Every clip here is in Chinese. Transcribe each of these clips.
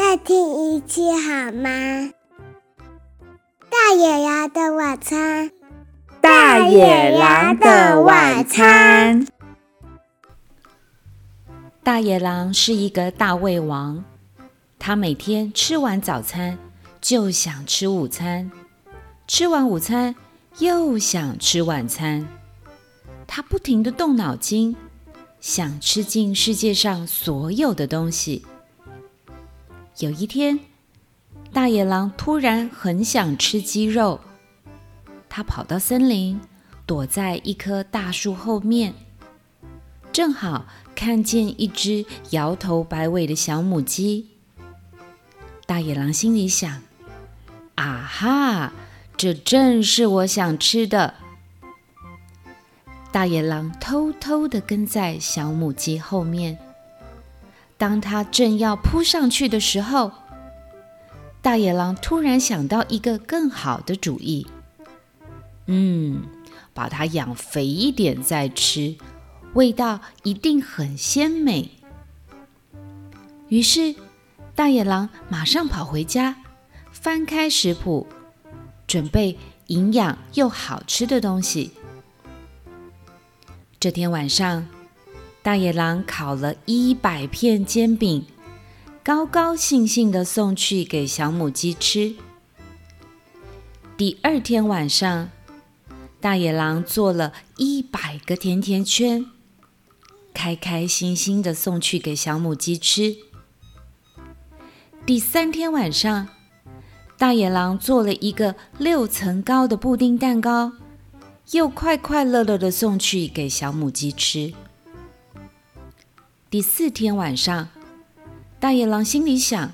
再听一次好吗？大野狼的晚餐。大野狼的晚餐。大野狼是一个大胃王，他每天吃完早餐就想吃午餐，吃完午餐又想吃晚餐。他不停的动脑筋，想吃尽世界上所有的东西。有一天，大野狼突然很想吃鸡肉，他跑到森林，躲在一棵大树后面，正好看见一只摇头摆尾的小母鸡。大野狼心里想：“啊哈，这正是我想吃的。”大野狼偷偷地跟在小母鸡后面。当他正要扑上去的时候，大野狼突然想到一个更好的主意。嗯，把它养肥一点再吃，味道一定很鲜美。于是，大野狼马上跑回家，翻开食谱，准备营养又好吃的东西。这天晚上，大野狼烤了一百片煎饼，高高兴兴地送去给小母鸡吃。第二天晚上，大野狼做了一百个甜甜圈，开开心心地送去给小母鸡吃。第三天晚上，大野狼做了一个六层高的布丁蛋糕。又快快乐乐地送去给小母鸡吃。第四天晚上，大野狼心里想：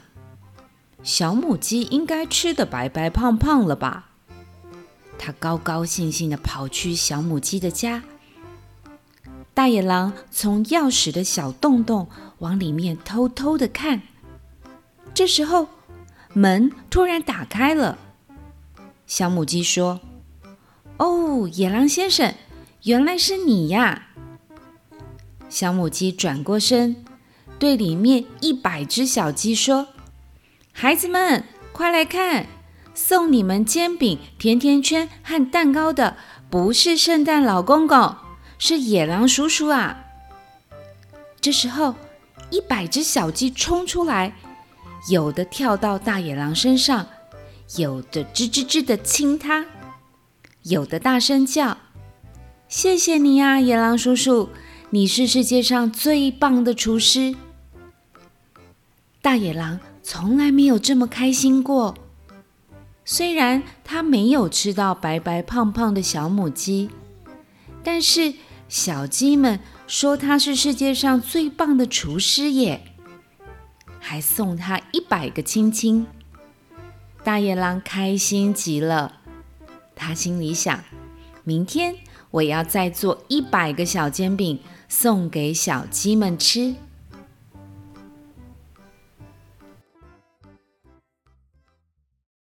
小母鸡应该吃得白白胖胖了吧？他高高兴兴地跑去小母鸡的家。大野狼从钥匙的小洞洞往里面偷偷地看。这时候，门突然打开了。小母鸡说。哦，野狼先生，原来是你呀！小母鸡转过身，对里面一百只小鸡说：“孩子们，快来看，送你们煎饼、甜甜圈和蛋糕的不是圣诞老公公，是野狼叔叔啊！”这时候，一百只小鸡冲出来，有的跳到大野狼身上，有的吱吱吱的亲它。有的大声叫：“谢谢你呀，野狼叔叔！你是世界上最棒的厨师。”大野狼从来没有这么开心过。虽然他没有吃到白白胖胖的小母鸡，但是小鸡们说他是世界上最棒的厨师耶，还送他一百个亲亲。大野狼开心极了。他心里想：明天我要再做一百个小煎饼送给小鸡们吃。